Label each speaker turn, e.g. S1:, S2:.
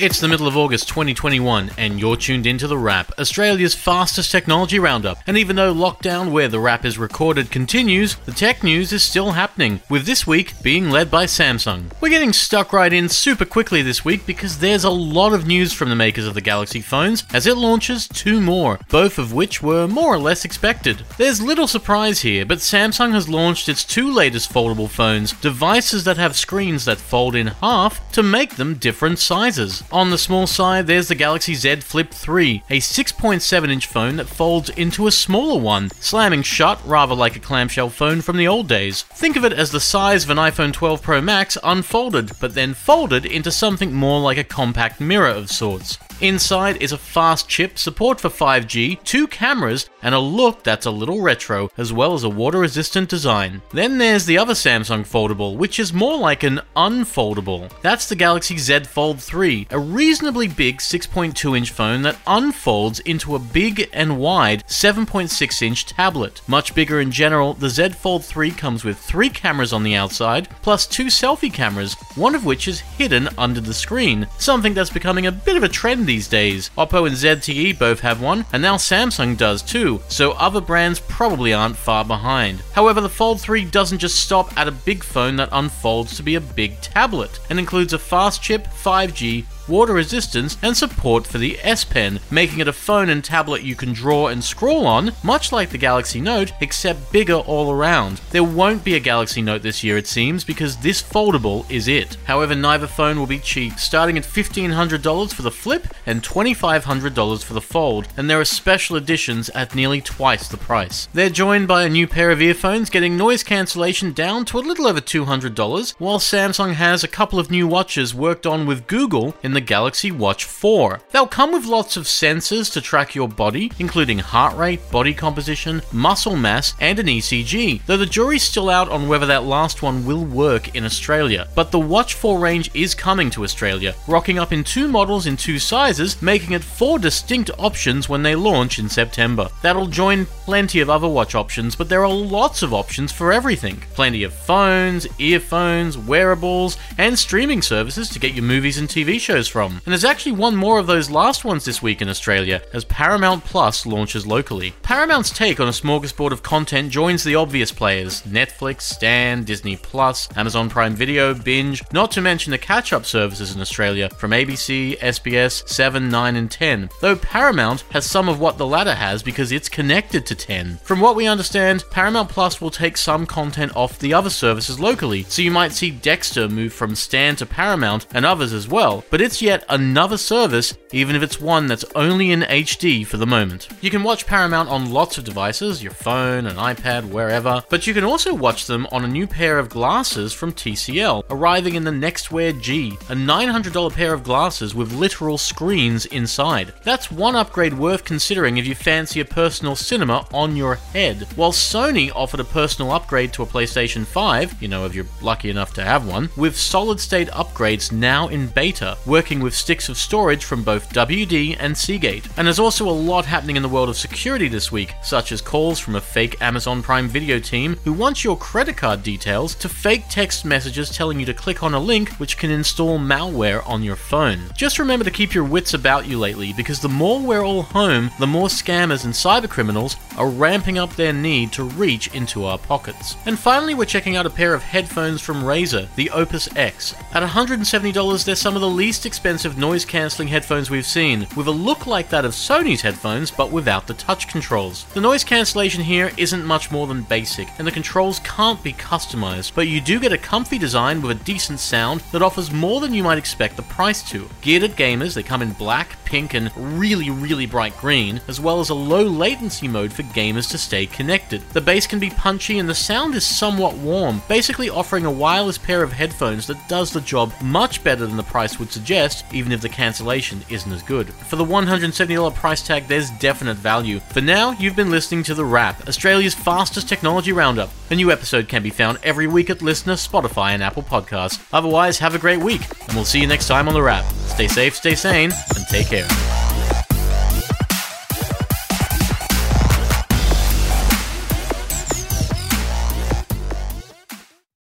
S1: It's the middle of August 2021, and you're tuned into The Wrap, Australia's fastest technology roundup. And even though lockdown, where The Wrap is recorded, continues, the tech news is still happening, with this week being led by Samsung. We're getting stuck right in super quickly this week because there's a lot of news from the makers of the Galaxy phones as it launches two more, both of which were more or less expected. There's little surprise here, but Samsung has launched its two latest foldable phones, devices that have screens that fold in half to make them different sizes. On the small side, there's the Galaxy Z Flip 3, a 6.7 inch phone that folds into a smaller one, slamming shut rather like a clamshell phone from the old days. Think of it as the size of an iPhone 12 Pro Max unfolded, but then folded into something more like a compact mirror of sorts. Inside is a fast chip, support for 5G, two cameras, and a look that's a little retro, as well as a water resistant design. Then there's the other Samsung foldable, which is more like an unfoldable. That's the Galaxy Z Fold 3, a reasonably big 6.2 inch phone that unfolds into a big and wide 7.6 inch tablet. Much bigger in general, the Z Fold 3 comes with three cameras on the outside, plus two selfie cameras, one of which is hidden under the screen, something that's becoming a bit of a trend these days. Oppo and ZTE both have one, and now Samsung does too, so other brands probably aren't far behind. However, the Fold 3 doesn't just stop at a big phone that unfolds to be a big tablet, and includes a fast chip, 5G, water resistance, and support for the S Pen, making it a phone and tablet you can draw and scroll on, much like the Galaxy Note, except bigger all around. There won't be a Galaxy Note this year, it seems, because this foldable is it. However, neither phone will be cheap, starting at $1,500 for the Flip and $2,500 for the Fold, and there are special editions at nearly twice the price. They're joined by a new pair of earphones, getting noise cancellation down to a little over $200, while Samsung has a couple of new watches worked on with Google in the Galaxy Watch 4. They'll come with lots of sensors to track your body, including heart rate, body composition, muscle mass, and an ECG, though the jury's still out on whether that last one will work in Australia. But the Watch 4 range is coming to Australia, rocking up in two models in two sizes, making it four distinct options when they launch in September. That'll join plenty of other watch options, but there are lots of options for everything. Plenty of phones, earphones, wearables, and streaming services to get your movies and TV shows from. And there's actually one more of those last ones this week in Australia, as Paramount Plus launches locally. Paramount's take on a smorgasbord of content joins the obvious players Netflix, Stan, Disney Plus, Amazon Prime Video, Binge, not to mention the catch up services in Australia from ABC, SBS, 7, 9, and 10, though Paramount has some of what the latter has because it's connected to 10. From what we understand, Paramount Plus will take some content off the other services locally, so you might see Dexter move from Stan to Paramount and others as well, but it's yet another service, even if it's one that's only in HD for the moment. You can watch Paramount on lots of devices, your phone, an iPad, wherever, but you can also watch them on a new pair of glasses from TCL, arriving in the NxtWear G, a $900 pair of glasses with literal screens inside. That's one upgrade worth considering if you fancy a personal cinema on your head. While Sony offered a personal upgrade to a PlayStation 5, you know, if you're lucky enough to have one, with solid state upgrades now in beta, working with sticks of storage from both WD and Seagate. And there's also a lot happening in the world of security this week, such as calls from a fake Amazon Prime Video team who wants your credit card details to fake text messages telling you to click on a link which can install malware on your phone. Just remember to keep your wits about you lately because the more we're all home, the more scammers and cybercriminals are ramping up their need to reach into our pockets. And finally, we're checking out a pair of headphones from Razer, the Opus X. At $170, they're some of the least expensive noise cancelling headphones we've seen, with a look like that of Sony's headphones but without the touch controls. The noise cancellation here isn't much more than basic, and the controls can't be customized, but you do get a comfy design with a decent sound that offers more than you might expect the price to. Geared at gamers, they come in black, pink, and really, really bright green, as well as a low latency mode for gamers to stay connected. The bass can be punchy and the sound is somewhat warm, basically offering a wireless pair of headphones that does the job much better than the price would suggest, even if the cancellation isn't as good. For the $170 price tag, there's definite value. For now, you've been listening to The Wrap, Australia's fastest technology roundup. A new episode can be found every week at LiSTNR, Spotify, and Apple Podcasts. Otherwise, have a great week, and we'll see you next time on The Wrap. Stay safe, stay sane, and take care.